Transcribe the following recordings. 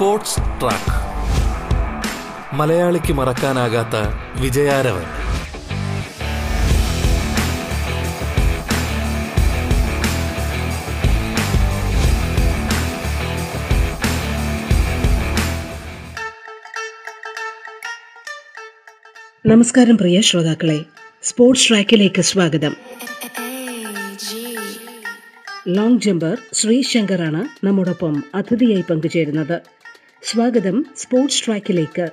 Sports track. മലയാളിക്ക് മറക്കാനാകാത്ത വിജയാരവൻ. നമസ്കാരം പ്രിയ ശ്രോതാക്കളെ. സ്പോർട്സ് ട്രാക്കിലേക്ക് സ്വാഗതം. ലോങ് ജമ്പർ ശ്രീശങ്കറാണ് നമ്മോടൊപ്പം അതിഥിയായി പങ്കുചേരുന്നത്. സ്വാഗതം സ്പോർട്സ് ട്രാക്കിലേക്ക്.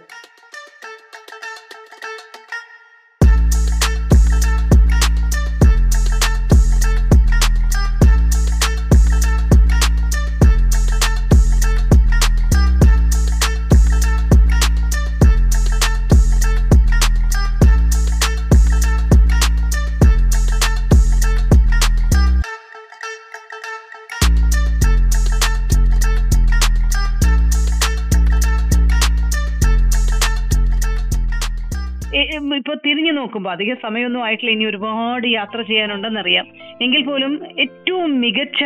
നോക്കുമ്പോൾ അധിക സമയമൊന്നും ആയിട്ടില്ല. ഇനി ഒരുപാട് യാത്ര ചെയ്യാനുണ്ടെന്നറിയാം. എങ്കിൽ പോലും ഏറ്റവും മികച്ച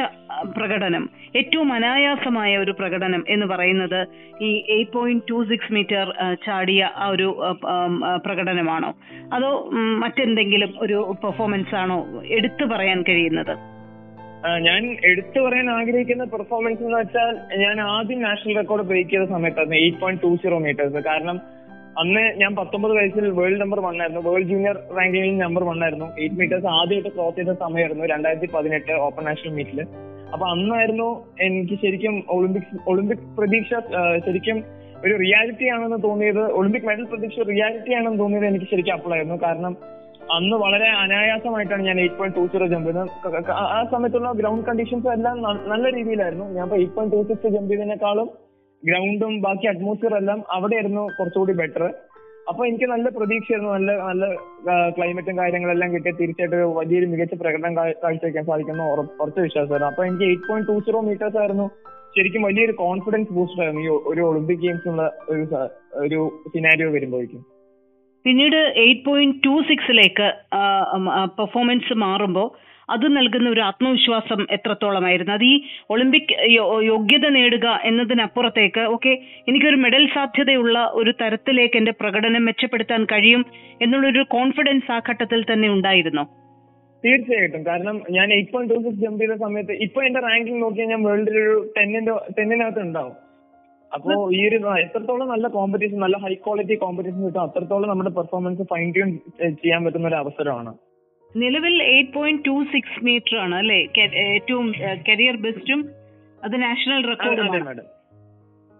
പ്രകടനം ഏറ്റവും അനായാസമായ ഒരു പ്രകടനം എന്ന് പറയുന്നത് ഈ eight point two six metre ചാടിയ ആ ഒരു പ്രകടനമാണോ? അതോ മറ്റെന്തെങ്കിലും ഒരു പെർഫോമൻസ് ആണോ എടുത്തു പറയാൻ കഴിയുന്നത്? ഞാൻ എടുത്തു പറയാൻ ആഗ്രഹിക്കുന്ന പെർഫോമൻസ് എന്ന് വെച്ചാൽ ഞാൻ ആദ്യം നാഷണൽ റെക്കോർഡ് ബ്രേക്ക് ചെയ്ത സമയത്തായിരുന്നു eight point two zero metres കാരണം അന്ന് ഞാൻ പത്തൊമ്പത് വയസ്സിൽ വേൾഡ് നമ്പർ വൺ ആയിരുന്നു. വേൾഡ് ജൂനിയർ റാങ്കിങ്ങിൽ നമ്പർ വൺ ആയിരുന്നു. എയ്റ്റ് മീറ്റേഴ്സ് ആദ്യമായിട്ട് ക്രോസ് ചെയ്ത സമയമായിരുന്നു രണ്ടായിരത്തി പതിനെട്ട് ഓപ്പൺ നാഷണൽ മീറ്റിൽ. അപ്പൊ അന്നായിരുന്നു എനിക്ക് ശരിക്കും ഒളിമ്പിക്സ് ഒളിമ്പിക് പ്രതീക്ഷ ശരിക്കും ഒരു റിയാലിറ്റി ആണെന്ന് തോന്നിയത് ഒളിമ്പിക് മെഡൽ പ്രതീക്ഷ റിയാലിറ്റി ആണെന്ന് തോന്നിയത് എനിക്ക് ശരിക്കും അപ്പോഴായിരുന്നു കാരണം അന്ന് വളരെ അനായാസമായിട്ടാണ് ഞാൻ eight point two zero jump ചെയ്തത്. ആ സമയത്തുള്ള ഗ്രൗണ്ട് കണ്ടീഷൻസ് എല്ലാം നല്ല രീതിയിലായിരുന്നു. ഞാൻ ഇപ്പൊ eight point two six jump ചെയ്തതിനേക്കാളും ഗ്രൗണ്ടും ബാക്കി അറ്റ്മോസ്ഫിയർ എല്ലാം അവിടെയായിരുന്നു കുറച്ചുകൂടി ബെറ്റർ അപ്പൊ എനിക്ക് നല്ല പ്രതീക്ഷയായിരുന്നു. നല്ല നല്ല ക്ലൈമറ്റും കാര്യങ്ങളെല്ലാം കിട്ടിയ തീർച്ചയായിട്ടും വലിയൊരു മികച്ച പ്രകടനം കാഴ്ചവെക്കാൻ സാധിക്കുന്ന കുറച്ച് വിശ്വാസമായിരുന്നു അപ്പൊ എനിക്ക് eight point two zero metres ആയിരുന്നു. ശരിക്കും വലിയൊരു കോൺഫിഡൻസ് ബൂസ്റ്റർ ആയിരുന്നു ഈ ഒരു ഒളിമ്പിക് ഗെയിംസ് ഉള്ള ഒരു ഒരു സിനാരിയോ വരുമ്പോഴേക്കും. പിന്നീട് എയ്റ്റ് പോയിന്റ് ടു സിക്സിലേക്ക് പെർഫോമൻസ് മാറുമ്പോൾ അത് നൽകുന്ന ഒരു ആത്മവിശ്വാസം എത്രത്തോളമായിരുന്നു? അത് ഈ ഒളിമ്പിക് യോഗ്യത നേടുക എന്നതിനപ്പുറത്തേക്ക് ഓക്കെ എനിക്കൊരു മെഡൽ സാധ്യതയുള്ള ഒരു തരത്തിലേക്ക് എന്റെ പ്രകടനം മെച്ചപ്പെടുത്താൻ കഴിയും എന്നുള്ളൊരു കോൺഫിഡൻസ് ആ ഘട്ടത്തിൽ തന്നെ ഉണ്ടായിരുന്നോ? തീർച്ചയായിട്ടും. കാരണം ഞാൻ eight point two six jump ചെയ്ത സമയത്ത് ഇപ്പൊ എന്റെ റാങ്കിങ് നോക്കിയാൽ ഞാൻ വേൾഡിൽ ഒരു ടെന്നിന്റെ ടെന്നിനകത്ത് ഉണ്ടാവും. അപ്പോ ഈ ഒരു എത്രത്തോളം നല്ല കോമ്പറ്റീഷൻ നല്ല ഹൈ ക്വാളിറ്റി കോമ്പറ്റീഷൻ കിട്ടും അത്രത്തോളം നമ്മുടെ പെർഫോമൻസ് ഫൈൻ ട്യൂൺ ചെയ്യാൻ പറ്റുന്ന ഒരു അവസരമാണ്. നിലവിൽ eight point two six metre ആണ് അല്ലെ ഏറ്റവും കരിയർ ബെസ്റ്റും അത് നാഷണൽ റെക്കോർഡ് റെക്കോർഡുമാണ്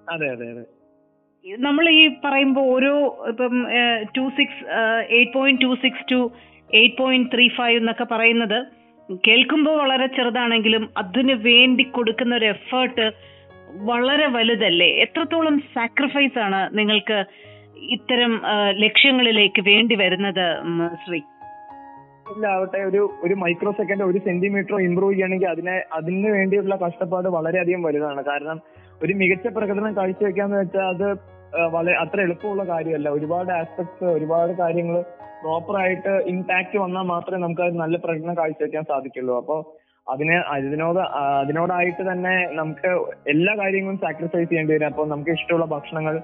അതെ അതെ അതെ. നമ്മൾ ഈ പറയുമ്പോൾ ഓരോ ഇപ്പം two six eight point two six two eight point three five എന്നൊക്കെ പറയുന്നത് കേൾക്കുമ്പോൾ വളരെ ചെറുതാണെങ്കിലും അതിന് വേണ്ടി കൊടുക്കുന്ന ഒരു എഫേർട്ട് വളരെ വലുതല്ലേ? എത്രത്തോളം സാക്രിഫൈസ് ആണ് നിങ്ങൾക്ക് ഇത്തരം ലക്ഷ്യങ്ങളിലേക്ക് വേണ്ടി വരുന്നത് ശ്രീ? ആവട്ടെ ഒരു ഒരു മൈക്രോ സെക്കൻഡ് ഒരു സെന്റിമീറ്ററോ ഇമ്പ്രൂവ് ചെയ്യണമെങ്കിൽ അതിനെ അതിന് വേണ്ടിയുള്ള കഷ്ടപ്പാട് വളരെയധികം വലുതാണ്. കാരണം ഒരു മികച്ച പ്രകടനം കാഴ്ചവെക്കാന്ന് വെച്ചാൽ അത് വളരെ അത്ര എളുപ്പമുള്ള കാര്യമല്ല. ഒരുപാട് ആസ്പെക്ട്സ് ഒരുപാട് കാര്യങ്ങൾ പ്രോപ്പർ ആയിട്ട് ഇമ്പാക്ട് വന്നാൽ മാത്രമേ നമുക്ക് അത് നല്ല പ്രകടനം കാഴ്ചവെക്കാൻ സാധിക്കുള്ളൂ. അപ്പോൾ അതിന് അതിനോട് അതിനോടായിട്ട് തന്നെ നമുക്ക് എല്ലാ കാര്യങ്ങളും സാക്രിഫൈസ് ചെയ്യേണ്ടി വരും. അപ്പോൾ നമുക്ക് ഇഷ്ടമുള്ള ഭക്ഷണങ്ങൾ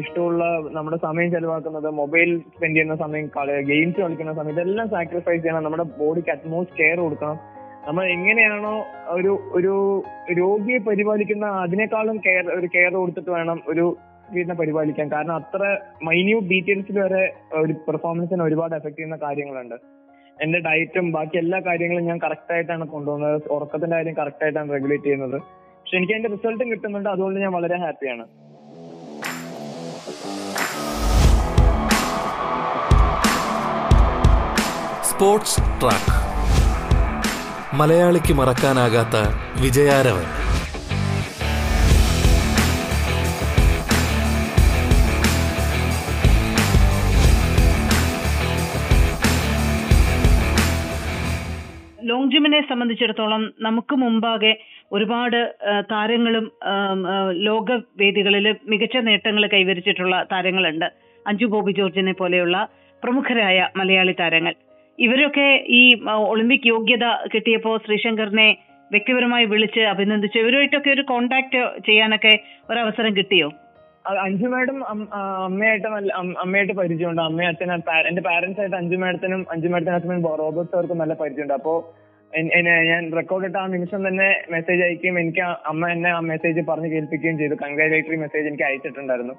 ഇഷ്ടമുള്ള നമ്മുടെ സമയം ചെലവാക്കുന്നത് മൊബൈൽ സ്പെൻഡ് ചെയ്യുന്ന സമയം ഗെയിംസ് കളിക്കുന്ന സമയം ഇതെല്ലാം സാക്രിഫൈസ് ചെയ്യണം. നമ്മുടെ ബോഡിക്ക് അറ്റ്മോസ്റ്റ് കെയർ കൊടുക്കണം. നമ്മൾ എങ്ങനെയാണോ ഒരു ഒരു രോഗിയെ പരിപാലിക്കുന്ന അതിനേക്കാളും കെയർ ഒരു കെയർ കൊടുത്തിട്ട് വേണം ഒരു വീടിനെ പരിപാലിക്കാൻ. കാരണം അത്ര മൈന്യൂട്ട് ഡീറ്റെയിൽസിൽ വരെ ഒരു പെർഫോമൻസിനെ ഒരുപാട് എഫക്ട് ചെയ്യുന്ന കാര്യങ്ങളുണ്ട്. എന്റെ ഡയറ്റും ബാക്കി എല്ലാ കാര്യങ്ങളും ഞാൻ കറക്റ്റ് ആയിട്ടാണ് കൊണ്ടുപോകുന്നത്. ഉറക്കത്തിന്റെ കാര്യം കറക്റ്റ് ആയിട്ടാണ് റെഗുലേറ്റ് ചെയ്യുന്നത്. പക്ഷെ എനിക്ക് അതിന്റെ റിസൾട്ടും കിട്ടുന്നുണ്ട്. അതുകൊണ്ട് ഞാൻ വളരെ ഹാപ്പിയാണ് സ്പോർട്സ് ട്രാക്ക്. മലയാളിക്ക് മറക്കാനാകാത്ത വിജയാരവൻ. ലോങ് ജിമ്മിനെ സംബന്ധിച്ചിടത്തോളം നമുക്ക് മുമ്പാകെ ഒരുപാട് താരങ്ങളും ലോക വേദികളിൽ മികച്ച നേട്ടങ്ങൾ കൈവരിച്ചിട്ടുള്ള താരങ്ങളുണ്ട്. അഞ്ജു ബോബി ജോർജിനെ പോലെയുള്ള പ്രമുഖരായ മലയാളി താരങ്ങൾ. ഇവരൊക്കെ ഈ ഒളിമ്പിക് യോഗ്യത കിട്ടിയപ്പോൾ ശ്രീശങ്കറിനെ വ്യക്തിപരമായി വിളിച്ച് അഭിനന്ദിച്ചു. ഇവരുമായിട്ടൊക്കെ ഒരു കോണ്ടാക്ട് ചെയ്യാനൊക്കെ ഒരവസരം കിട്ടിയോ? അഞ്ജു മാഡം അമ്മയായിട്ടും അമ്മയായിട്ട് പരിചയമുണ്ട്. അമ്മയും അച്ഛനും എന്റെ പാരന്റ്സ് ആയിട്ട് അഞ്ജു മാഡത്തിനും അഞ്ജു മാഡത്തിനും റോബർട്ട് സാർക്കും നല്ല പരിചയമുണ്ട്. അപ്പോ ഞാൻ റെക്കോർഡ് ഇട്ട ആ നിമിഷം തന്നെ മെസ്സേജ് അയക്കുകയും എനിക്ക് അമ്മ എന്നെ ആ മെസ്സേജ് പറഞ്ഞു കേൾപ്പിക്കുകയും ചെയ്തു. കൺഗ്രാജുലേറ്ററി മെസ്സേജ് എനിക്ക് അയച്ചിട്ടുണ്ടായിരുന്നു.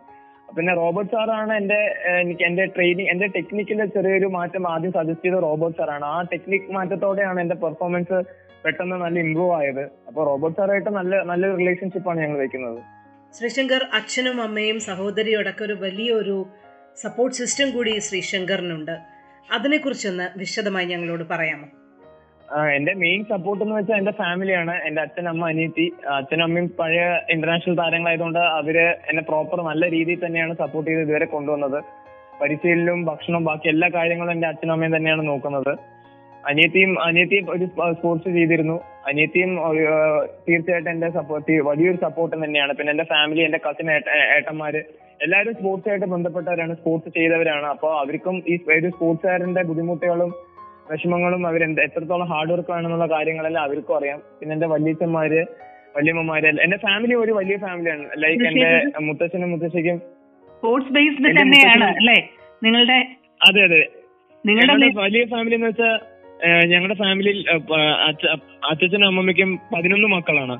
പിന്നെ റോബർട്ട് സാറാണ് എന്റെ എനിക്ക് എന്റെ ട്രെയിനിങ് എന്റെ ടെക്നിക്കിലെ ചെറിയൊരു മാറ്റം ആദ്യം സജസ്റ്റ് ചെയ്ത റോബർട്ട് സാറാണ്. ആ ടെക്നിക് മാറ്റത്തോടെയാണ് എന്റെ പെർഫോമൻസ് പെട്ടെന്ന് നല്ല ഇമ്പ്രൂവ് ആയത്. അപ്പൊ റോബർട്ട് സാറായിട്ട് നല്ല നല്ലൊരു ആണ് ഞങ്ങൾ വെക്കുന്നത്. ശ്രീശങ്കർ അച്ഛനും അമ്മയും സഹോദരിയും അടക്കം ഒരു വലിയൊരു സപ്പോർട്ട് സിസ്റ്റം കൂടി ശ്രീശങ്കറിനുണ്ട്. അതിനെക്കുറിച്ചൊന്ന് വിശദമായി ഞങ്ങളോട് പറയാമോ? എന്റെ മെയിൻ സപ്പോർട്ട് എന്ന് വെച്ചാൽ എന്റെ ഫാമിലിയാണ് എന്റെ അച്ഛൻ അമ്മ അനിയത്തി. അച്ഛനും അമ്മയും പഴയ ഇന്റർനാഷണൽ താരങ്ങളായതുകൊണ്ട് അവർ എന്നെ പ്രോപ്പർ നല്ല രീതിയിൽ തന്നെയാണ് സപ്പോർട്ട് ചെയ്ത് ഇതുവരെ കൊണ്ടുവന്നത്. പരിശീലനവും ഭക്ഷണവും ബാക്കി എല്ലാ കാര്യങ്ങളും എന്റെ അച്ഛനും അമ്മയും തന്നെയാണ് നോക്കുന്നത്. അനിയത്തിയും അനിയത്തിയും ഒരു സ്പോർട്സ് ചെയ്തിരുന്നു. അനിയത്തിയും തീർച്ചയായിട്ടും എന്റെ സപ്പോർട്ട് വലിയൊരു സപ്പോർട്ട് തന്നെയാണ്. പിന്നെ എന്റെ ഫാമിലി എന്റെ കസിൻ ഏട്ടന്മാര് എല്ലാവരും സ്പോർട്സ് ആയിട്ട് ബന്ധപ്പെട്ടവരാണ് സ്പോർട്സ് ചെയ്തവരാണ്. അപ്പോൾ അവർക്കും ഈ ഒരു സ്പോർട്സുകാരന്റെ ബുദ്ധിമുട്ടുകളും വിഷമങ്ങളും അവർ എത്രത്തോളം ഹാർഡ് വർക്ക് ആണെന്നുള്ള കാര്യങ്ങളെല്ലാം അവർക്കും അറിയാം. പിന്നെ എന്റെ വല്യച്ഛന്മാര് വല്യമ്മമാര് എന്റെ ഫാമിലി ഒരു വലിയ ഫാമിലിയാണ് ലൈക്ക് എന്റെ മുത്തച്ഛനും മുത്തശ്ശിക്കും സ്പോർട്സ് ബേസ്ഡ് തന്നെയാണ് അല്ലേ? നിങ്ങളുടെ അതെ അതെ. നിങ്ങളുടെ വലിയ ഫാമിലി എന്ന് വെച്ചാൽ ഞങ്ങളുടെ ഫാമിലിയിൽ അച്ഛനും അമ്മമ്മയ്ക്കും പതിനൊന്ന് മക്കളാണ്.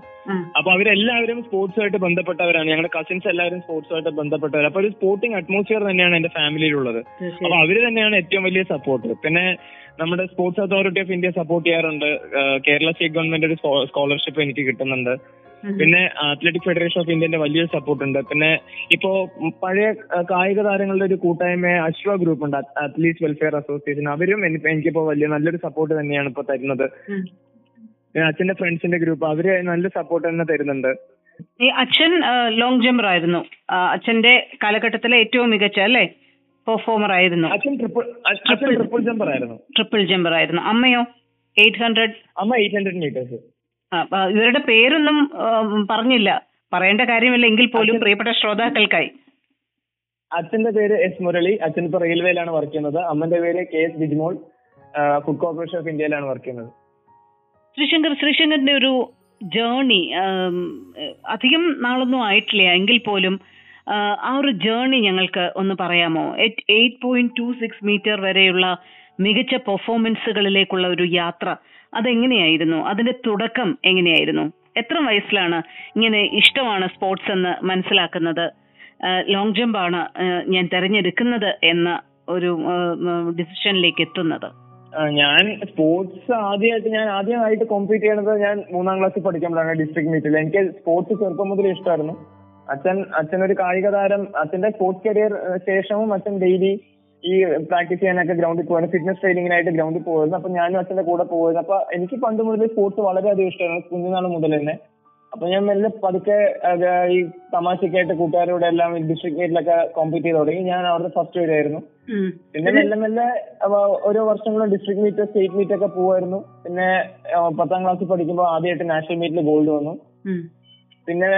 അപ്പൊ അവരെല്ലാവരും സ്പോർട്സുമായിട്ട് ബന്ധപ്പെട്ടവരാണ്. ഞങ്ങളുടെ കസിൻസ് എല്ലാവരും സ്പോർട്സുമായിട്ട് ബന്ധപ്പെട്ടവർ അപ്പൊ ഒരു സ്പോർട്ടിംഗ് അറ്റ്മോസ്ഫിയർ തന്നെയാണ് എന്റെ ഫാമിലിയിലുള്ളത് അപ്പൊ അവർ തന്നെയാണ് ഏറ്റവും വലിയ സപ്പോർട്ട് പിന്നെ നമ്മുടെ sports authority of India support ചെയ്യാറുണ്ട്. കേരള സ്റ്റേറ്റ് ഗവൺമെന്റ് ഒരു സ്കോളർഷിപ്പ് എനിക്ക് കിട്ടുന്നുണ്ട്. പിന്നെ അത്ലറ്റിക് ഫെഡറേഷൻ ഓഫ് ഇന്ത്യന്റെ വലിയൊരു സപ്പോർട്ട് ഉണ്ട് പിന്നെ ഇപ്പോ പഴയ കായിക താരങ്ങളുടെ ഒരു കൂട്ടായ്മ അശ്വ ഗ്രൂപ്പ് ഉണ്ട് അത്ലീറ്റ് വെൽഫെയർ അസോസിയേഷൻ അവരും എനിക്ക് എനിക്കിപ്പോ വലിയ നല്ലൊരു സപ്പോർട്ട് തന്നെയാണ് ഇപ്പൊ തരുന്നത്. അച്ഛന്റെ ഫ്രണ്ട്സിന്റെ ഗ്രൂപ്പ് അവർ നല്ല സപ്പോർട്ട് തന്നെ തരുന്നുണ്ട്. ഈ അച്ഛൻ ലോങ് ജമ്പർ ആയിരുന്നു. അച്ഛന്റെ കാലഘട്ടത്തിലെ ഏറ്റവും മികച്ച അല്ലേ? പെർഫോമർ ആയിരുന്നു. അച്ഛൻ ട്രിപ്പിൾ ട്രിപ്പിൾ ജമ്പർ ആയിരുന്നു. ട്രിപ്പിൾ ജമ്പർ ആയിരുന്നു. അമ്മയോ? എയ്റ്റ് ഹൺഡ്രഡ് അമ്മ എയ്റ്റ് ഹൺഡ്രഡ് മീറ്റേഴ്സ് ഇവരുടെ പേരൊന്നും പറഞ്ഞില്ല. പറയേണ്ട കാര്യമില്ല. എങ്കിൽ പോലും പ്രിയപ്പെട്ട ശ്രോതാക്കൾക്കായി. അച്ഛന്റെ പേര് എസ് മുരളി. അച്ഛൻ ഇപ്പൊ റെയിൽവേയിലാണ് വർക്ക് ചെയ്യുന്നത്. അമ്മന്റെ പേര് K S Bijmol. Food corporation of ഇന്ത്യയിലാണ് വർക്ക് ചെയ്യുന്നത്. ശ്രീശങ്കർ ശ്രീശങ്കറിന്റെ ഒരു ജേണി അധികം നാളൊന്നും ആയിട്ടില്ല. എങ്കിൽ പോലും ആ, ആ ഒരു ജേണി ഞങ്ങൾക്ക് ഒന്ന് പറയാമോ? Eight point two six metre വരെയുള്ള മികച്ച പെർഫോമൻസുകളിലേക്കുള്ള ഒരു യാത്ര അതെങ്ങനെയായിരുന്നു? അതിന്റെ തുടക്കം എങ്ങനെയായിരുന്നു? എത്ര വയസ്സിലാണ് ഇങ്ങനെ ഇഷ്ടമാണ് സ്പോർട്സ് എന്ന് മനസ്സിലാക്കുന്നത്? ലോങ് ജമ്പ് ആണ് ഞാൻ തെരഞ്ഞെടുക്കുന്നത് എന്ന ഒരു ഡിസിഷനിലേക്ക് എത്തുന്നത്. ഞാൻ സ്പോർട്സ് ആദ്യമായിട്ട് ഞാൻ ആദ്യമായിട്ട് കോമ്പീറ്റ് ചെയ്യണത് ഞാൻ മൂന്നാം ക്ലാസ്സിൽ പഠിക്കുമ്പോഴാണ് ഡിസ്ട്രിക്ട് മീറ്റിൽ എനിക്ക് സ്പോർട്സ് ചെറുപ്പം മുതൽ ഇഷ്ടമായിരുന്നു. അച്ഛൻ അച്ഛൻ ഒരു കായിക താരം അച്ഛന്റെ സ്പോർട്സ് കരിയർ ശേഷവും അച്ഛൻ ഡെയിലി ഈ പ്രാക്ടീസ് ചെയ്യാനൊക്കെ ഗ്രൗണ്ടിൽ പോയത് ഫിറ്റ്നസ് ട്രെയിനിങ്ങിനായിട്ട് ഗ്രൗണ്ടിൽ പോയിരുന്നു അപ്പൊ ഞാനും അച്ഛന്റെ കൂടെ പോയത് അപ്പൊ എനിക്ക് പണ്ട് മുതൽ സ്പോർട്സ് വളരെയധികം ഇഷ്ടമാണ്. കുഞ്ഞുനാൾ മുതൽ തന്നെ. അപ്പൊ ഞാൻ നല്ല പതുക്കെ ഈ തമാശക്കായിട്ട് കൂട്ടുകാരോടെ എല്ലാം ഡിസ്ട്രിക്ട് മീറ്റിലൊക്കെ കോമ്പീറ്റ് ചെയ്ത് തുടങ്ങി. ഞാൻ അവിടെ ഫസ്റ്റ് വരായിരുന്നു പിന്നെ മെല്ലെ മെല്ലെ ഓരോ വർഷങ്ങളും ഡിസ്ട്രിക്ട് മീറ്റ് സ്റ്റേറ്റ് മീറ്റ് ഒക്കെ പോവായിരുന്നു. പിന്നെ പത്താം ക്ലാസ്സിൽ പഠിക്കുമ്പോൾ ആദ്യമായിട്ട് നാഷണൽ മീറ്റിൽ ഗോൾഡ് വന്നു. പിന്നെ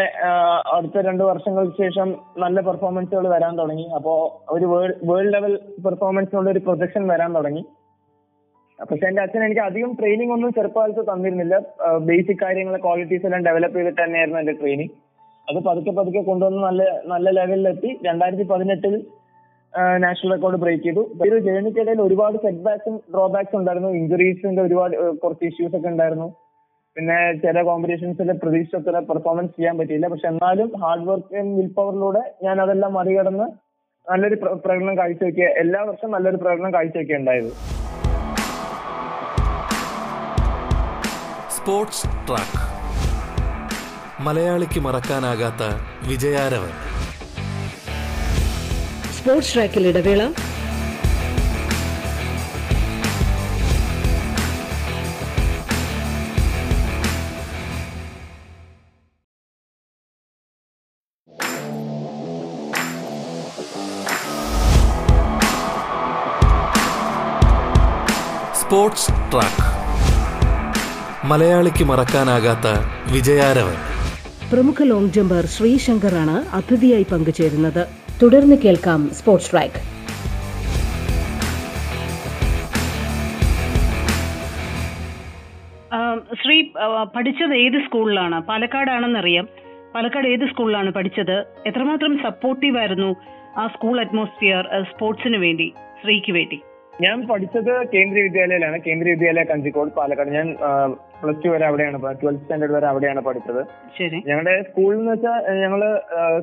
അടുത്ത രണ്ട് വർഷങ്ങൾക്ക് ശേഷം നല്ല പെർഫോമൻസുകൾ വരാൻ തുടങ്ങി. അപ്പോ ഒരു വേൾഡ് ലെവൽ പെർഫോമൻസിനുള്ള ഒരു പ്രൊജക്ഷൻ വരാൻ തുടങ്ങി. പക്ഷെ എന്റെ അച്ഛൻ എനിക്ക് അധികം ട്രെയിനിങ് ഒന്നും ചെറുപ്പകാലത്ത് തന്നിരുന്നില്ല. ബേസിക് കാര്യങ്ങൾ ക്വാളിറ്റീസ് എല്ലാം ഡെവലപ്പ് ചെയ്തിട്ട് തന്നെയായിരുന്നു എന്റെ ട്രെയിനിങ് അത് പതുക്കെ പതുക്കെ കൊണ്ടുവന്ന് നല്ല നല്ല ലെവലിലെത്തി രണ്ടായിരത്തി പതിനെട്ടിൽ നാഷണൽ റെക്കോർഡ് ബ്രേക്ക് ചെയ്തു. ഒരു ജേണിക്കിടയിൽ ഒരുപാട് സെറ്റ് ബാക്സും ഡ്രോബാക്സ് ഉണ്ടായിരുന്നു. ഇഞ്ചുറീസിന്റെ ഒരുപാട് കുറച്ച് ഇഷ്യൂസ് ഒക്കെ ഉണ്ടായിരുന്നു. പിന്നെ ചില കോമ്പറ്റീഷൻസിൽ പ്രതീക്ഷിച്ചത്ര പെർഫോമൻസ് ചെയ്യാൻ പറ്റിയില്ല. പക്ഷെ എന്നാലും ഹാർഡ് വർക്ക് വിൽ പവറിലൂടെ ഞാൻ അതെല്ലാം മറികടന്ന് നല്ലൊരു പ്രകടനം കാഴ്ചവെക്കുക എല്ലാ വർഷവും നല്ലൊരു പ്രകടനം കാഴ്ചവെക്കുക ഉണ്ടായത്. സ്പോർട്സ് ട്രാക്ക് മലയാളിക്ക് മറക്കാനാകാത്ത വിജയാരവൻ. സ്പോർട്സ് ട്രാക്കിൽ ഇടവേള. Sports track. മലയാളിക്ക് മറക്കാനാകാത്ത വിജയാരവൻ. പ്രമുഖ ലോങ് ജമ്പർ ശ്രീശങ്കറാണ് അതിഥിയായി പങ്കുചേരുന്നത്. തുടർന്ന് കേൾക്കാം സ്പോർട്സ് ട്രാക്ക്. ശ്രീ പഠിച്ചത് ഏത് സ്കൂളിലാണ്? പാലക്കാടാണെന്നറിയാം. പാലക്കാട് ഏത് സ്കൂളിലാണ് പഠിച്ചത്? എത്രമാത്രം സപ്പോർട്ടീവ് ആയിരുന്നു ആ സ്കൂൾ അറ്റ്മോസ്ഫിയർ സ്പോർട്സിന് വേണ്ടി ശ്രീക്ക് വേണ്ടി? ഞാൻ പഠിച്ചത് കേന്ദ്രീയ വിദ്യാലയയിലാണ് കേന്ദ്രീയ വിദ്യാലയ കഞ്ചിക്കോട് പാലക്കാട്. ഞാൻ പ്ലസ് ടു വരെ അവിടെയാണ് ട്വൽത്ത് സ്റ്റാൻഡേർഡ് വരെ അവിടെയാണ് പഠിച്ചത്. ശരി. ഞങ്ങളുടെ സ്കൂളിൽ എന്ന് വെച്ചാൽ ഞങ്ങൾ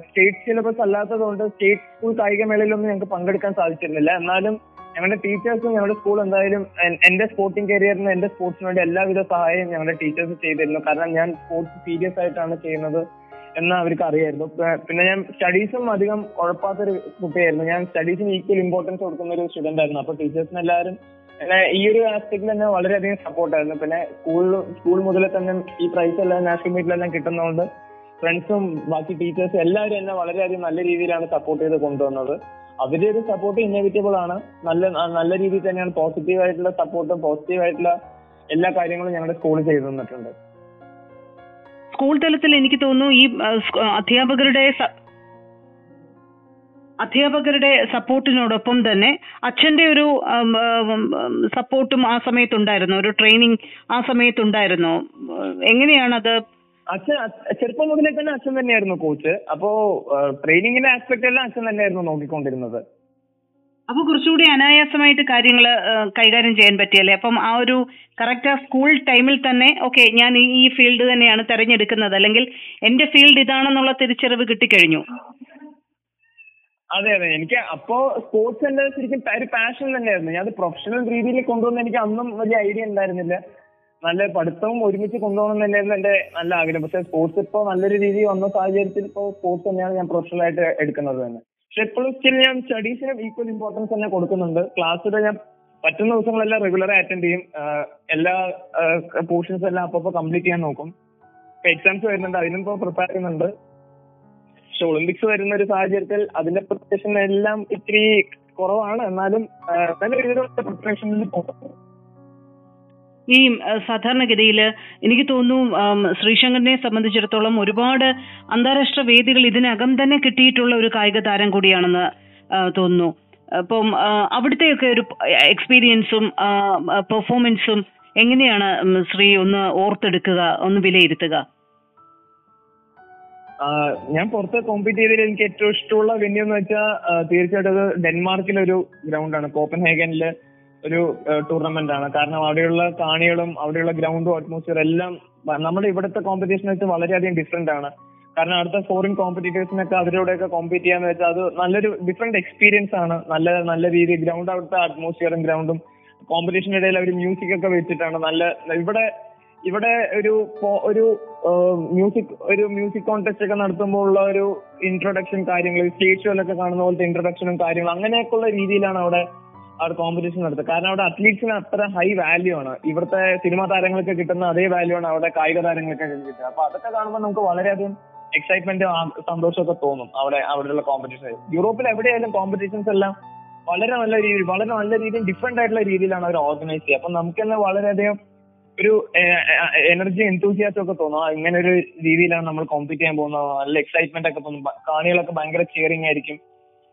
സ്റ്റേറ്റ് സിലബസ് അല്ലാത്തതുകൊണ്ട് സ്റ്റേറ്റ് സ്കൂൾ കായികമേളയിലൊന്നും ഞങ്ങൾക്ക് പങ്കെടുക്കാൻ സാധിച്ചിരുന്നില്ല. എന്നാലും ഞങ്ങളുടെ ടീച്ചേഴ്സും ഞങ്ങളുടെ സ്കൂൾ എന്തായാലും എന്റെ സ്പോർട്ടിംഗ് കരിയറിന് എന്റെ സ്പോർട്സിന് വേണ്ടി എല്ലാവിധ സഹായവും ഞങ്ങളുടെ ടീച്ചേഴ്സ് ചെയ്തിരുന്നു. കാരണം ഞാൻ സ്പോർട്സ് സീരിയസ് ആയിട്ടാണ് ചെയ്യുന്നത്. എന്ന് അവർക്ക് അറിയായിരുന്നു പിന്നെ ഞാൻ സ്റ്റഡീസും അധികം കുഴപ്പാത്തൊരു കുട്ടിയായിരുന്നു. ഞാൻ സ്റ്റഡീസിന് ഈക്വൽ ഇമ്പോർട്ടൻസ് കൊടുക്കുന്ന ഒരു സ്റ്റുഡന്റ് ആയിരുന്നു. അപ്പൊ ടീച്ചേഴ്സിന് എല്ലാവരും എന്നെ ഈ ഒരു ആസ്പെക്ടിൽ തന്നെ വളരെയധികം സപ്പോർട്ടായിരുന്നു പിന്നെ സ്കൂളിൽ സ്കൂൾ മുതലേ തന്നെ ഈ പ്രൈസ് എല്ലാം നാഷണൽ മീറ്റിലെല്ലാം കിട്ടുന്നതുകൊണ്ട് ഫ്രണ്ട്സും ബാക്കി ടീച്ചേഴ്സും എല്ലാവരും എന്നെ വളരെയധികം നല്ല രീതിയിലാണ് സപ്പോർട്ട് ചെയ്ത് കൊണ്ടുവന്നത്. അവരുടെ ഒരു സപ്പോർട്ട് ഇന്നവിറ്റബിൾ ആണ്. നല്ല നല്ല രീതിയിൽ തന്നെയാണ് പോസിറ്റീവ് ആയിട്ടുള്ള സപ്പോർട്ടും പോസിറ്റീവ് ആയിട്ടുള്ള എല്ലാ കാര്യങ്ങളും ഞങ്ങളുടെ സ്കൂളിൽ ചെയ്തു തന്നിട്ടുണ്ട്. സ്കൂൾ തലത്തിൽ എനിക്ക് തോന്നുന്നു ഈ അധ്യാപകരുടെ അധ്യാപകരുടെ സപ്പോർട്ടിനോടൊപ്പം തന്നെ അച്ഛന്റെ ഒരു സപ്പോർട്ടും ആ സമയത്തുണ്ടായിരുന്നു ഒരു ട്രെയിനിങ് ആ സമയത്തുണ്ടായിരുന്നു. എങ്ങനെയാണത് അച്ഛൻ ചെറുപ്പം മുതലേ തന്നെ അച്ഛൻ തന്നെയായിരുന്നു കോച്ച്. അപ്പോ ട്രെയിനിങ്ങിന്റെ ആസ്പെക്ട് എല്ലാം അച്ഛൻ തന്നെയായിരുന്നു നോക്കിക്കൊണ്ടിരുന്നത്. അപ്പൊ കുറച്ചുകൂടി അനായാസമായിട്ട് കാര്യങ്ങൾ കൈകാര്യം ചെയ്യാൻ പറ്റിയല്ലേ? അപ്പം ആ ഒരു കറക്റ്റ് ആ സ്കൂൾ ടൈമിൽ തന്നെ ഓക്കെ ഞാൻ ഈ- ഫീൽഡ് തന്നെയാണ് തെരഞ്ഞെടുക്കുന്നത്. അല്ലെങ്കിൽ എന്റെ ഫീൽഡ് ഇതാണെന്നുള്ള തിരിച്ചറിവ് കിട്ടിക്കഴിഞ്ഞു. അതെ അതെ. എനിക്ക് അപ്പോ സ്പോർട്സ് എന്റെ ശരിക്കും ഒരു പാഷൻ തന്നെയായിരുന്നു. ഞാൻ അത് പ്രൊഫഷണൽ രീതിയിൽ കൊണ്ടുവന്ന എനിക്ക് അന്നും വലിയ ഐഡിയ ഉണ്ടായിരുന്നില്ല. നല്ല പഠിത്തവും ഒരുമിച്ച് കൊണ്ടുപോകണം തന്നെയായിരുന്നു എന്റെ നല്ല ആഗ്രഹം. പക്ഷെ സ്പോർട്സ് ഇപ്പോ നല്ലൊരു രീതി വന്ന സാഹചര്യത്തിൽ ഇപ്പോൾ സ്പോർട്സ് തന്നെയാണ് ഞാൻ പ്രൊഫഷണൽ ആയിട്ട് എടുക്കുന്നത് തന്നെ. പക്ഷെ എപ്പോഴും സ്റ്റിൽ ഞാൻ സ്റ്റഡീസിന് ഈക്വൽ ഇമ്പോർട്ടൻസ് തന്നെ കൊടുക്കുന്നുണ്ട്. ക്ലാസ്സിലെ ഞാൻ പറ്റുന്ന ദിവസങ്ങളെല്ലാം റെഗുലർ അറ്റൻഡ് ചെയ്യും. എല്ലാ പോർഷൻസ് എല്ലാം അപ്പൊ കംപ്ലീറ്റ് ചെയ്യാൻ നോക്കും. എക്സാംസ് വരുന്നുണ്ട് അതിനും ഇപ്പൊ പ്രിപ്പയർ ചെയ്യുന്നുണ്ട്. പക്ഷെ ഒളിമ്പിക്സ് വരുന്ന ഒരു സാഹചര്യത്തിൽ അതിന്റെ പ്രിപ്പറേഷൻ എല്ലാം ഇത്തിരി കുറവാണ്. എന്നാലും നല്ല രീതിയിലുള്ള പ്രിപ്പറേഷനിൽ പോകുന്നു ഈ സാധാരണഗതിയിൽ എനിക്ക് തോന്നുന്നു ശ്രീശങ്കറിനെ സംബന്ധിച്ചിടത്തോളം ഒരുപാട് അന്താരാഷ്ട്ര വേദികൾ ഇതിനകം തന്നെ കിട്ടിയിട്ടുള്ള ഒരു കായിക താരം കൂടിയാണെന്ന് തോന്നുന്നു. അപ്പം അവിടുത്തെയൊക്കെ ഒരു എക്സ്പീരിയൻസും പെർഫോമൻസും എങ്ങനെയാണ് ശ്രീ ഒന്ന് ഓർത്തെടുക്കുക ഒന്ന് വിലയിരുത്തുക? ഞാൻ പുറത്ത് കോമ്പീറ്റ് ചെയ്തതിൽ എനിക്ക് ഏറ്റവും ഇഷ്ടമുള്ള വെന്യൂ എന്ന് വെച്ചാൽ തീർച്ചയായിട്ടും അത് ഡെൻമാർക്കിലെ ഒരു ഗ്രൗണ്ടാണ് കോപ്പൻഹേഗനിലെ ഒരു ടൂർണമെന്റ് ആണ് കാരണം അവിടെയുള്ള കാണികളും അവിടെയുള്ള ഗ്രൗണ്ടും അറ്റ്മോസ്ഫിയർ എല്ലാം നമ്മുടെ ഇവിടുത്തെ കോമ്പറ്റീഷൻ വെച്ച് വളരെയധികം ഡിഫറെന്റ് ആണ്. കാരണം അടുത്ത ഫോറിൻ കോമ്പറ്റീറ്റേഴ്സിനൊക്കെ അവരോടൊക്കെ കോമ്പീറ്റ് ചെയ്യാന്ന് വെച്ചാൽ അത് നല്ലൊരു ഡിഫറെന്റ് എക്സ്പീരിയൻസ് ആണ്. നല്ല നല്ല രീതിയിൽ ഗ്രൗണ്ട് അവിടുത്തെ അറ്റ്മോസ്ഫിയറും ഗ്രൗണ്ടും കോമ്പറ്റീഷന്റെ ഇടയിൽ അവർ മ്യൂസിക് ഒക്കെ വെച്ചിട്ടാണ്. നല്ല ഇവിടെ ഇവിടെ ഒരു ഒരു മ്യൂസിക് ഒരു മ്യൂസിക് കോൺടെസ്റ്റ് ഒക്കെ നടത്തുമ്പോൾ ഉള്ള ഒരു ഇൻട്രൊഡക്ഷൻ കാര്യങ്ങൾ സ്റ്റേജ് ഷോയിലൊക്കെ കാണുന്ന പോലത്തെ ഇൻട്രൊഡക്ഷനും കാര്യങ്ങളും അങ്ങനെയൊക്കെയുള്ള രീതിയിലാണ് അവിടെ അവിടെ കോമ്പറ്റീഷൻ നടത്തുക. കാരണം അവിടെ അത്ലീറ്റ്സിന് അത്ര ഹൈ വാല്യൂ ആണ്. ഇവിടുത്തെ സിനിമാ താരങ്ങൾക്ക് കിട്ടുന്ന അതേ വാല്യൂ ആണ് അവിടെ കായിക താരങ്ങൾക്ക് കിട്ടുക. അപ്പൊ അതൊക്കെ കാണുമ്പോൾ നമുക്ക് വളരെയധികം എക്സൈറ്റ്മെന്റ് സന്തോഷമൊക്കെ തോന്നും അവിടെ അവിടെയുള്ള കോമ്പറ്റീഷൻ യൂറോപ്പിൽ എവിടെയായാലും കോമ്പറ്റീഷൻസ് എല്ലാം വളരെ നല്ല രീതിയിൽ വളരെ നല്ല രീതിയിൽ ഡിഫറെന്റ് ആയിട്ടുള്ള രീതിയിലാണ് അവർ ഓർഗനൈസ് ചെയ്യുക. അപ്പൊ നമുക്ക് തന്നെ വളരെയധികം ഒരു എനർജി എന്തൂസിയാസം ഒക്കെ തോന്നും. ഇങ്ങനെ ഒരു രീതിയിലാണ് നമ്മൾ കോമ്പീറ്റ് ചെയ്യാൻ പോകുന്നത്. നല്ല എക്സൈറ്റ്മെന്റ് ഒക്കെ തോന്നും. കാണികളൊക്കെ ഭയങ്കര ചിയറിംഗ് ആയിരിക്കും.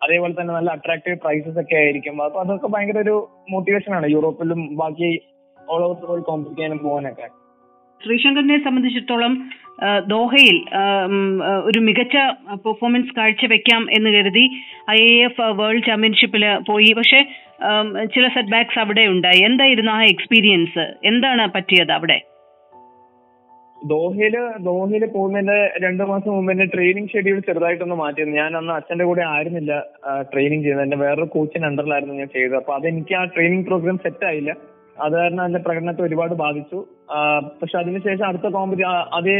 അതേപോലെ തന്നെ നല്ല അട്രാക്റ്റീവ് പ്രൈസസ് ഒക്കെ ആയിരിക്കും. അപ്പൊ അതൊക്കെ ഭയങ്കര ഒരു മോട്ടിവേഷൻ ആണ് യൂറോപ്പിലും ബാക്കി all over the world compete ചെയ്യാനും പോകാനൊക്കെ. ശ്രീശങ്കറിനെ സംബന്ധിച്ചിടത്തോളം ദോഹയിൽ ഒരു മികച്ച പെർഫോമൻസ് കാഴ്ചവെക്കാം എന്ന് കരുതി ഐ എഫ് വേൾഡ് ചാമ്പ്യൻഷിപ്പിൽ പോയി. പക്ഷെ ചില സെറ്റ് ബാക്സ് അവിടെ ഉണ്ടായി. എന്തായിരുന്നു ആ എക്സ്പീരിയൻസ് എന്താണ് പറ്റിയത് അവിടെ? ദോഹയിൽ ദോഹയിൽ പോകുന്നതിന്റെ രണ്ടു മാസം മുമ്പ് എന്റെ ട്രെയിനിങ് ഷെഡ്യൂൾ ചെറുതായിട്ടൊന്ന് മാറ്റിയിരുന്നു. ഞാൻ അന്ന് അച്ഛന്റെ കൂടെ ആയിരുന്നില്ല ട്രെയിനിങ് ചെയ്തത് എന്റെ വേറൊരു കോച്ചിന് അണ്ടറിലായിരുന്നു ഞാൻ ചെയ്തത്. അപ്പൊ അതെനിക്ക് ആ ട്രെയിനിങ് പ്രോഗ്രാം സെറ്റ് ആയില്ല. അത് കാരണം എന്റെ പ്രകടനത്തെ ഒരുപാട് ബാധിച്ചു. പക്ഷെ അതിനുശേഷം അടുത്ത കോമ്പറ്റി അതേ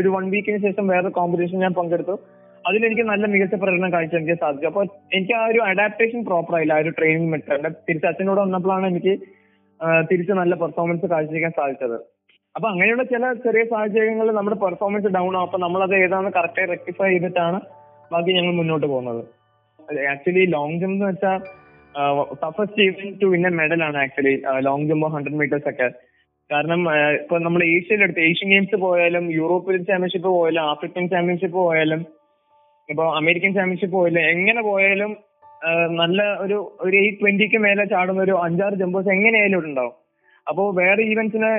ഒരു വൺ വീക്കിന് ശേഷം വേറെ കോമ്പറ്റീഷൻ ഞാൻ പങ്കെടുത്തു. അതിലെനിക്ക് നല്ല മികച്ച പ്രകടനം കാഴ്ച എനിക്ക് സാധിച്ചു. അപ്പൊ എനിക്ക് ആ ഒരു അഡാപ്റ്റേഷൻ പ്രോപ്പർ ആയില്ല ആ ഒരു ട്രെയിനിങ് മെത്തേഡ് തിരിച്ച് അച്ഛനോട് വന്നപ്പോഴാണ് എനിക്ക് തിരിച്ച് നല്ല പെർഫോമൻസ് കാഴ്ചവെക്കാൻ സാധിച്ചത്. അപ്പൊ അങ്ങനെയുള്ള ചില ചെറിയ സാഹചര്യങ്ങളിൽ നമ്മുടെ പെർഫോമൻസ് ഡൗൺ ആവും. അപ്പൊ നമ്മൾ അത് ഏതാണെന്ന് കറക്റ്റായി റെക്ടിഫൈ ചെയ്തിട്ടാണ് ബാക്കി ഞങ്ങൾ മുന്നോട്ട് പോകുന്നത്. ആക്ച്വലി ലോങ് ജമ്പ് എന്ന് വെച്ചാൽ toughest even to a medal ആണ് actually long jump hundred metres ഒക്കെ. കാരണം ഇപ്പൊ നമ്മൾ ഏഷ്യയിലെടുത്ത് ഏഷ്യൻ ഗെയിംസ് പോയാലും യൂറോപ്യൻ ചാമ്പ്യൻഷിപ്പ് പോയാലും ആഫ്രിക്കൻ ചാമ്പ്യൻഷിപ്പ് പോയാലും ഇപ്പൊ അമേരിക്കൻ ചാമ്പ്യൻഷിപ്പ് പോയാലും എങ്ങനെ പോയാലും നല്ല ഒരു ഒരു എയ്റ്റ് ട്വന്റിക്ക് മേലെ ചാടുന്ന ഒരു അഞ്ചാറ് ജമ്പേഴ്സ് എങ്ങനെയായാലും ഉണ്ടാവും. അപ്പോൾ വേറെ ഈവന്റ്സിനെ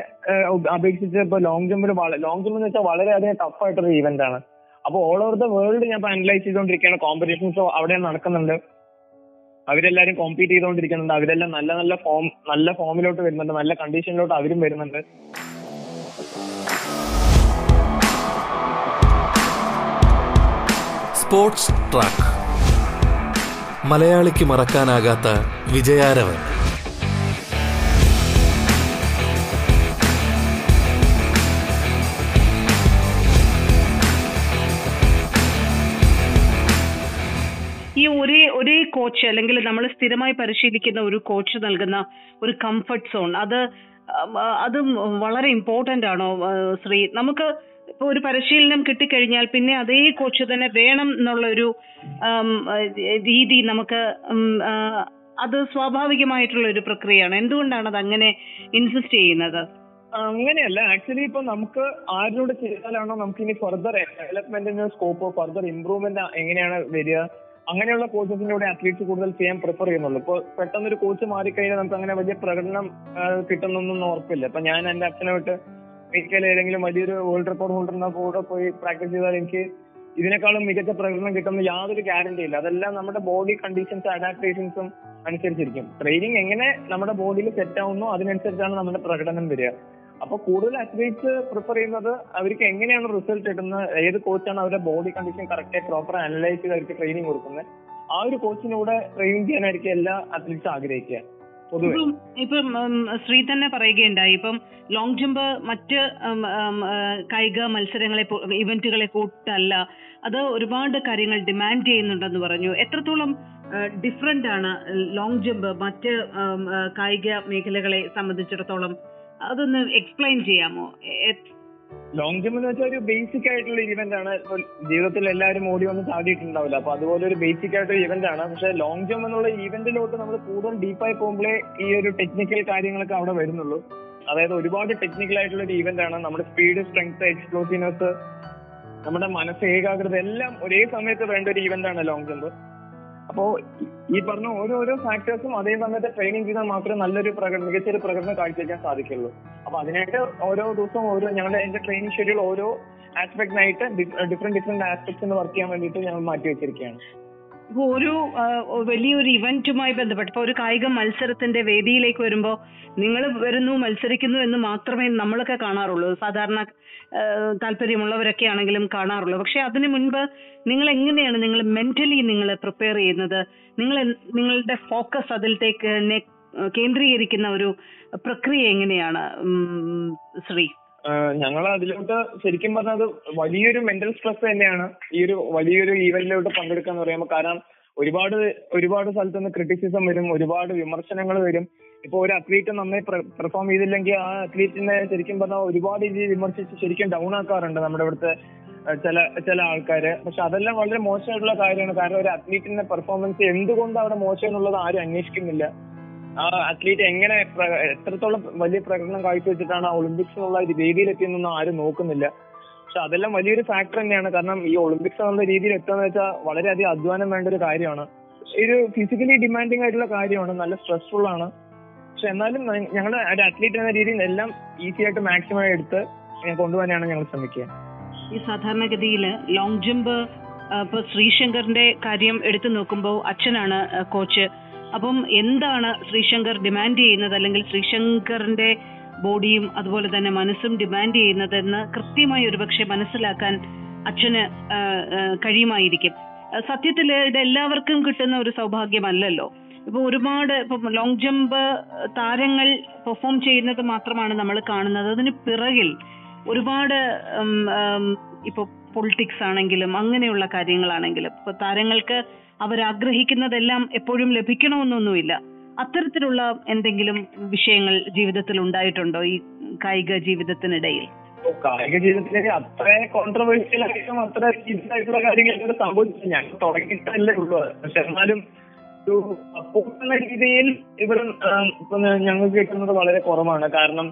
അപേക്ഷിച്ച് ഇപ്പൊ ലോങ് ജമ്പിൽ ലോങ് ജമ്പ് എന്ന് വെച്ചാൽ വളരെയധികം ടഫ് ആയിട്ടൊരു ഈവന്റ് ആണ്. അപ്പൊ ഓൾ ഓവർ ദ വേൾഡ് ഞാൻ അനലൈസ് ചെയ്തുകൊണ്ടിരിക്കുകയാണ് കോമ്പറ്റീഷൻസ് അവിടെ നടക്കുന്നുണ്ട്. അവരെല്ലാരും കോമ്പീറ്റ് ചെയ്തുകൊണ്ടിരിക്കുന്നുണ്ട് അവരെല്ലാം നല്ല നല്ല ഫോം നല്ല ഫോമിലോട്ട് വരുന്നുണ്ട്. നല്ല കണ്ടീഷനിലോട്ട് അവരും വരുന്നുണ്ട്. സ്പോർട്സ് ട്രാക്ക് മലയാളിക്ക് മറക്കാനാകാത്ത വിജയാരവൻ. കോച്ച് അല്ലെങ്കിൽ നമ്മൾ സ്ഥിരമായി പരിശീലിക്കുന്ന ഒരു കോച്ച് നൽകുന്ന ഒരു കംഫർട്ട് സോൺ അത് അതും വളരെ ഇമ്പോർട്ടന്റ് ആണോ ശ്രീ? നമുക്ക് ഇപ്പൊ ഒരു പരിശീലനം കിട്ടിക്കഴിഞ്ഞാൽ പിന്നെ അതേ കോച്ച് തന്നെ വേണം എന്നുള്ള ഒരു രീതി നമുക്ക് അത് സ്വാഭാവികമായിട്ടുള്ള ഒരു പ്രക്രിയയാണ്. എന്തുകൊണ്ടാണ് അത് അങ്ങനെ ഇൻസിസ്റ്റ് ചെയ്യുന്നത് അങ്ങനെയല്ല. ആക്ച്വലി ഇപ്പൊ നമുക്ക് ആരിനോട് ചെയ്താലാണോ നമുക്ക് ഇനി ഫർദർ ഡെവലപ്മെന്റിന് സ്കോപ്പ് ഫർദർ ഇംപ്രൂവ്മെന്റ് എങ്ങനെയാണ് വരിക? അങ്ങനെയുള്ള കോച്ചസിന്റെ കൂടെ അത്ലീറ്റ്സ് കൂടുതൽ ചെയ്യാൻ പ്രിഫർ ചെയ്യുന്നുള്ളൂ. ഇപ്പൊ പെട്ടെന്ന് ഒരു കോച്ച് മാറിക്കഴിഞ്ഞാൽ നമുക്ക് അങ്ങനെ വലിയ പ്രകടനം കിട്ടുന്നൊന്നും ഉറപ്പില്ല. ഇപ്പൊ ഞാൻ എന്റെ വിട്ട് ഒരിക്കലും ഏതെങ്കിലും വലിയൊരു വേൾഡ് റെക്കോർഡ് ഹോൾഡറിന്റെ കൂടെ പോയി പ്രാക്ടീസ് ചെയ്താൽ എനിക്ക് ഇതിനേക്കാളും മികച്ച പ്രകടനം കിട്ടുന്ന യാതൊരു ഗ്യാരണ്ടി ഇല്ല. അതെല്ലാം നമ്മുടെ ബോഡി കണ്ടീഷൻസ് അഡാപ്റ്റേഷൻസും അനുസരിച്ചിരിക്കും. ട്രെയിനിങ് എങ്ങനെ നമ്മുടെ ബോഡിയിൽ സെറ്റ് ആവുന്നു അതിനനുസരിച്ചാണ് നമ്മുടെ പ്രകടനം വരിക. അപ്പൊ കൂടുതൽ അത്ലീറ്റ്സ് പ്രിഫർ ചെയ്യുന്നത് അവർക്ക് എങ്ങനെയാണ് റിസൾട്ട് കിട്ടുന്നത് ഏത് കോച്ചാണ് അവരുടെ body condition correct proper analyse ചെയ്ത് അവർക്ക് ട്രെയിനിങ് കൊടുക്കുന്നത്. ആ ഒരു കോച്ചിനൂടെ ട്രെയിൻ ചെയ്യാനായിരിക്കും എല്ലാ അത്ലീറ്റ്സ് ആഗ്രഹിക്കുക. ഇപ്പം ഇപ്പം ശ്രീ തന്നെ പറയുകയുണ്ടായി. ഇപ്പം ലോങ് ജമ്പ് മറ്റ് കായിക മത്സരങ്ങളെ ഇവന്റുകളെ കൂട്ടല്ല. അത് ഒരുപാട് കാര്യങ്ങൾ ഡിമാൻഡ് ചെയ്യുന്നുണ്ടെന്ന് പറഞ്ഞു. എത്രത്തോളം ഡിഫറെന്റ് ആണ് ലോങ് ജമ്പ് മറ്റ് കായിക മേഖലകളെ സംബന്ധിച്ചിടത്തോളം അതൊന്ന് എക്സ്പ്ലെയിൻ ചെയ്യാമോ? ലോങ് ജമ്പ് എന്ന് വെച്ചാൽ ഒരു ബേസിക് ആയിട്ടുള്ള ഇവന്റ് ആണ്. ജീവിതത്തിൽ എല്ലാവരും ഓടി വന്ന് ചാടിയിട്ടുണ്ടാവില്ല. അപ്പൊ അതുപോലെ ഒരു ബേസിക് ആയിട്ടൊരു ഇവന്റ് ആണ്. പക്ഷെ ലോങ് ജമ്പ് എന്നുള്ള ഇവന്റിലോട്ട് നമ്മൾ കൂടുതൽ ഡീപ്പായി പോകുമ്പോഴേ ഈ ഒരു ടെക്നിക്കൽ കാര്യങ്ങളൊക്കെ അവിടെ വരുന്നുള്ളൂ. അതായത് ഒരുപാട് ടെക്നിക്കൽ ആയിട്ടുള്ള ഒരു ഇവന്റ് ആണ്. നമ്മുടെ സ്പീഡ് സ്ട്രെങ്ത് എക്സ്പ്ലോസീവ്നെസ് നമ്മുടെ മനസ്സ് ഏകാഗ്രത എല്ലാം ഒരേ സമയത്ത് വേണ്ട ഒരു ഇവന്റ് ആണ് ലോങ് ജമ്പ് അപ്പോ ഈ പറഞ്ഞ ഓരോരോ ഫാക്ടേഴ്സും അതേ സമയത്ത് ട്രെയിനിങ് ചെയ്താൽ മാത്രമേ നല്ലൊരു പ്രകടനം മികച്ചൊരു പ്രകടനം കാഴ്ചവെക്കാൻ സാധിക്കുള്ളൂ. അപ്പൊ അതിനായിട്ട് ഓരോ ദിവസവും ഓരോ ഞങ്ങളുടെ എന്റെ ട്രെയിനിങ് ഷെഡ്യൂൾ ഓരോ ആസ്പെക്ടിനായിട്ട് ഡിഫറെന്റ് ഡിഫറെന്റ് ആസ്പെക്ട്സിന് വർക്ക് ചെയ്യാൻ വേണ്ടിയിട്ട് ഞങ്ങൾ മാറ്റി വെച്ചിരിക്കുകയാണ്. ഒരു വലിയൊരു ഇവന്റുമായി ബന്ധപ്പെട്ട് ഇപ്പൊ ഒരു കായിക മത്സരത്തിന്റെ വേദിയിലേക്ക് വരുമ്പോ നിങ്ങൾ വരുന്നു മത്സരിക്കുന്നു എന്ന് മാത്രമേ നമ്മളൊക്കെ കാണാറുള്ളൂ. സാധാരണ താല്പര്യമുള്ളവരൊക്കെ ആണെങ്കിലും കാണാറുള്ളൂ. പക്ഷെ അതിനു മുൻപ് നിങ്ങൾ എങ്ങനെയാണ് നിങ്ങൾ മെന്റലി നിങ്ങൾ പ്രിപ്പയർ ചെയ്യുന്നത്? നിങ്ങൾ നിങ്ങളുടെ ഫോക്കസ് അതിലത്തേക്ക് കേന്ദ്രീകരിക്കുന്ന ഒരു പ്രക്രിയ എങ്ങനെയാണ് ശ്രീ? ഞങ്ങൾ അതിലോട്ട് ശരിക്കും പറഞ്ഞാൽ പറഞ്ഞത് വലിയൊരു മെന്റൽ സ്ട്രെസ് തന്നെയാണ്. ഈ ഒരു വലിയൊരു ഈവന്റിലോട്ട് പങ്കെടുക്കുക എന്ന് പറയുമ്പോൾ കാരണം ഒരുപാട് ഒരുപാട് സ്ഥലത്ത് നിന്ന് ക്രിറ്റിസിസം വരും ഒരുപാട് വിമർശനങ്ങൾ വരും. ഇപ്പൊ ഒരു അത്ലീറ്റ് നന്നായി പെർഫോം ചെയ്തില്ലെങ്കിൽ ആ അത്ലീറ്റിനെ ശരിക്കും പറഞ്ഞാൽ ഒരുപാട് രീതിയിൽ വിമർശിച്ച് ശരിക്കും ഡൗൺ ആക്കാറുണ്ട് നമ്മുടെ ഇവിടുത്തെ ചില ചില ആൾക്കാര്. പക്ഷെ അതെല്ലാം വളരെ മോശമായിട്ടുള്ള കാര്യമാണ്. കാരണം ഒരു അത്ലീറ്റിന്റെ പെർഫോമൻസ് എന്തുകൊണ്ട് അവിടെ മോശം എന്നുള്ളത് ആരും അന്വേഷിക്കുന്നില്ല. ആ അത്ലീറ്റ് എങ്ങനെ എത്രത്തോളം വലിയ പ്രകടനം കാഴ്ചവെച്ചിട്ടാണ് ഒളിമ്പിക്സിനുള്ള ഒരു വേദിയിലെത്തിയെന്നൊന്നും ആരും നോക്കുന്നില്ല. പക്ഷെ അതെല്ലാം വലിയൊരു ഫാക്ടർ തന്നെയാണ്. കാരണം ഈ ഒളിമ്പിക്സ് എന്നുള്ള രീതിയിൽ എത്തുക വെച്ചാൽ വളരെയധികം അധ്വാനം വേണ്ട ഒരു കാര്യമാണ്. ഒരു ഫിസിക്കലി ഡിമാൻഡിങ് ആയിട്ടുള്ള കാര്യമാണ്. നല്ല സ്ട്രെസ്ഫുൾ ആണ്. പക്ഷെ എന്നാലും ഞങ്ങളുടെ ഒരു അത്ലീറ്റ് എന്ന രീതിയിൽ എല്ലാം ഈസി ആയിട്ട് മാക്സിമം എടുത്ത് കൊണ്ടുപോകാനാണ് ഞങ്ങൾ ശ്രമിക്കുക. ഈ സാധാരണഗതിയിൽ ലോങ് ജമ്പ് ഇപ്പൊ ശ്രീശങ്കറിന്റെ കാര്യം എടുത്തു നോക്കുമ്പോൾ അച്ഛനാണ് കോച്ച് അപ്പം എന്താണ് ശ്രീശങ്കർ ഡിമാൻഡ് ചെയ്യുന്നത്? അല്ലെങ്കിൽ ശ്രീശങ്കറിന്റെ ബോഡിയും അതുപോലെ തന്നെ മനസ്സും ഡിമാൻഡ് ചെയ്യുന്നതെന്ന് കൃത്യമായി ഒരുപക്ഷെ മനസ്സിലാക്കാൻ അച്ഛന് കഴിയുമായിരിക്കും. സത്യത്തിൽ ഇത് എല്ലാവർക്കും കിട്ടുന്ന ഒരു സൗഭാഗ്യമല്ലല്ലോ. ഇപ്പൊ ഒരുപാട് ഇപ്പം ലോങ് ജമ്പ് താരങ്ങൾ പെർഫോം ചെയ്യുന്നത് മാത്രമാണ് നമ്മൾ കാണുന്നത്. അതിന് പിറകിൽ ഒരുപാട് ഇപ്പൊ പൊളിറ്റിക്സ് ആണെങ്കിലും അങ്ങനെയുള്ള കാര്യങ്ങളാണെങ്കിലും ഇപ്പൊ താരങ്ങൾക്ക് അവരാഗ്രഹിക്കുന്നതെല്ലാം എപ്പോഴും ലഭിക്കണമെന്നൊന്നുമില്ല. അത്തരത്തിലുള്ള എന്തെങ്കിലും വിഷയങ്ങൾ ജീവിതത്തിൽ ഉണ്ടായിട്ടുണ്ടോ ഈ കായിക ജീവിതത്തിനിടയിൽ? കായിക ജീവിതത്തിലേക്ക് അത്ര കോൺട്രവേഴ്ഷ്യൽ ആയിട്ടും അത്ര ഇതായിട്ടുള്ള കാര്യങ്ങൾ ഇവിടെ സംഭവിച്ചില്ല. ഞാൻ തുടങ്ങിയിട്ടല്ലേ ഉള്ളൂ പക്ഷെ എന്നാലും ഒരു സപ്പോർട്ട് എന്ന രീതിയിൽ ഇവിടെ ഞങ്ങൾക്ക് കിട്ടുന്നത് വളരെ കുറവാണ്. കാരണം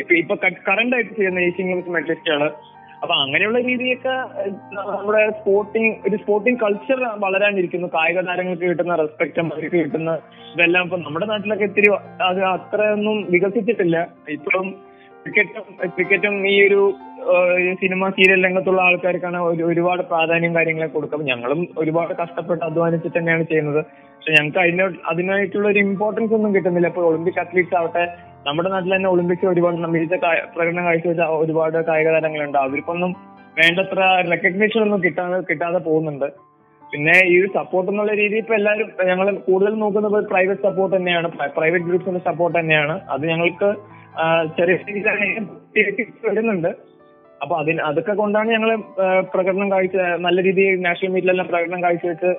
ഇപ്പൊ ഇപ്പൊ കറണ്ട് ആയിട്ട് ചെയ്യുന്ന ഏഷ്യൻ ഗെയിംസ് മെഡലിസ്റ്റുകൾ അപ്പൊ അങ്ങനെയുള്ള രീതിയൊക്കെ നമ്മുടെ സ്പോർട്ടിങ് ഒരു സ്പോർട്ടിങ് കൾച്ചർ വളരാനിരിക്കുന്നു. കായിക താരങ്ങൾക്ക് കിട്ടുന്ന റെസ്പെക്റ്റും അവർക്ക് കിട്ടുന്ന ഇതെല്ലാം ഇപ്പൊ നമ്മുടെ നാട്ടിലൊക്കെ ഇത്തിരി അത് അത്രയൊന്നും വികസിച്ചിട്ടില്ല. ഇപ്പോഴും ക്രിക്കറ്റും ക്രിക്കറ്റും ഈ ഒരു സിനിമ സീരിയൽ രംഗത്തുള്ള ആൾക്കാർക്കാണ് ഒരു ഒരുപാട് പ്രാധാന്യം കാര്യങ്ങളെ കൊടുക്കും ഞങ്ങളും ഒരുപാട് കഷ്ടപ്പെട്ട് അധ്വാനിച്ചിട്ട് തന്നെയാണ് ചെയ്യുന്നത്. പക്ഷെ ഞങ്ങൾക്ക് അതിന് അതിനായിട്ടുള്ള ഒരു ഇമ്പോർട്ടൻസ് ഒന്നും കിട്ടുന്നില്ല. ഇപ്പൊ ഒളിമ്പിക് അത്ലീറ്റ്സ് ആവട്ടെ നമ്മുടെ നാട്ടിൽ തന്നെ ഒളിമ്പിക്സ് ഒരുപാട് മികച്ച പ്രകടനം കാഴ്ചവെച്ച ഒരുപാട് കായിക താരങ്ങളുണ്ട്. അവർക്കൊന്നും വേണ്ടത്ര റെക്കഗ്നേഷൻ ഒന്നും കിട്ടാതെ കിട്ടാതെ പോകുന്നുണ്ട്. പിന്നെ ഈ ഒരു സപ്പോർട്ട് എന്നുള്ള രീതിയിൽ ഇപ്പൊ എല്ലാവരും ഞങ്ങൾ കൂടുതൽ നോക്കുന്നത് പ്രൈവറ്റ് സപ്പോർട്ട് തന്നെയാണ്. പ്രൈവറ്റ് ഗ്രൂപ്പ്സിന്റെ സപ്പോർട്ട് തന്നെയാണ്. അത് ഞങ്ങൾക്ക് ചെറിയ വരുന്നുണ്ട് അപ്പൊ അതിന് അതൊക്കെ കൊണ്ടാണ് ഞങ്ങൾ പ്രകടനം കാഴ്ച നല്ല രീതിയിൽ നാഷണൽ മീറ്റിലെല്ലാം പ്രകടനം കാഴ്ചവെച്ച്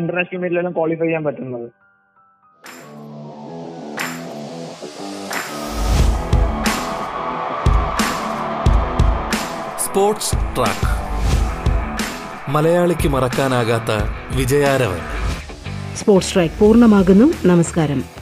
ഇന്റർനാഷണൽ മീറ്റിലെല്ലാം ക്വാളിഫൈ ചെയ്യാൻ പറ്റുന്നത്. Sports track. മലയാളിക്ക് മറക്കാനാകാത്ത വിജയാരവൻ. സ്പോർട്സ് ട്രാക്ക് പൂർണമാകുന്നു. നമസ്കാരം.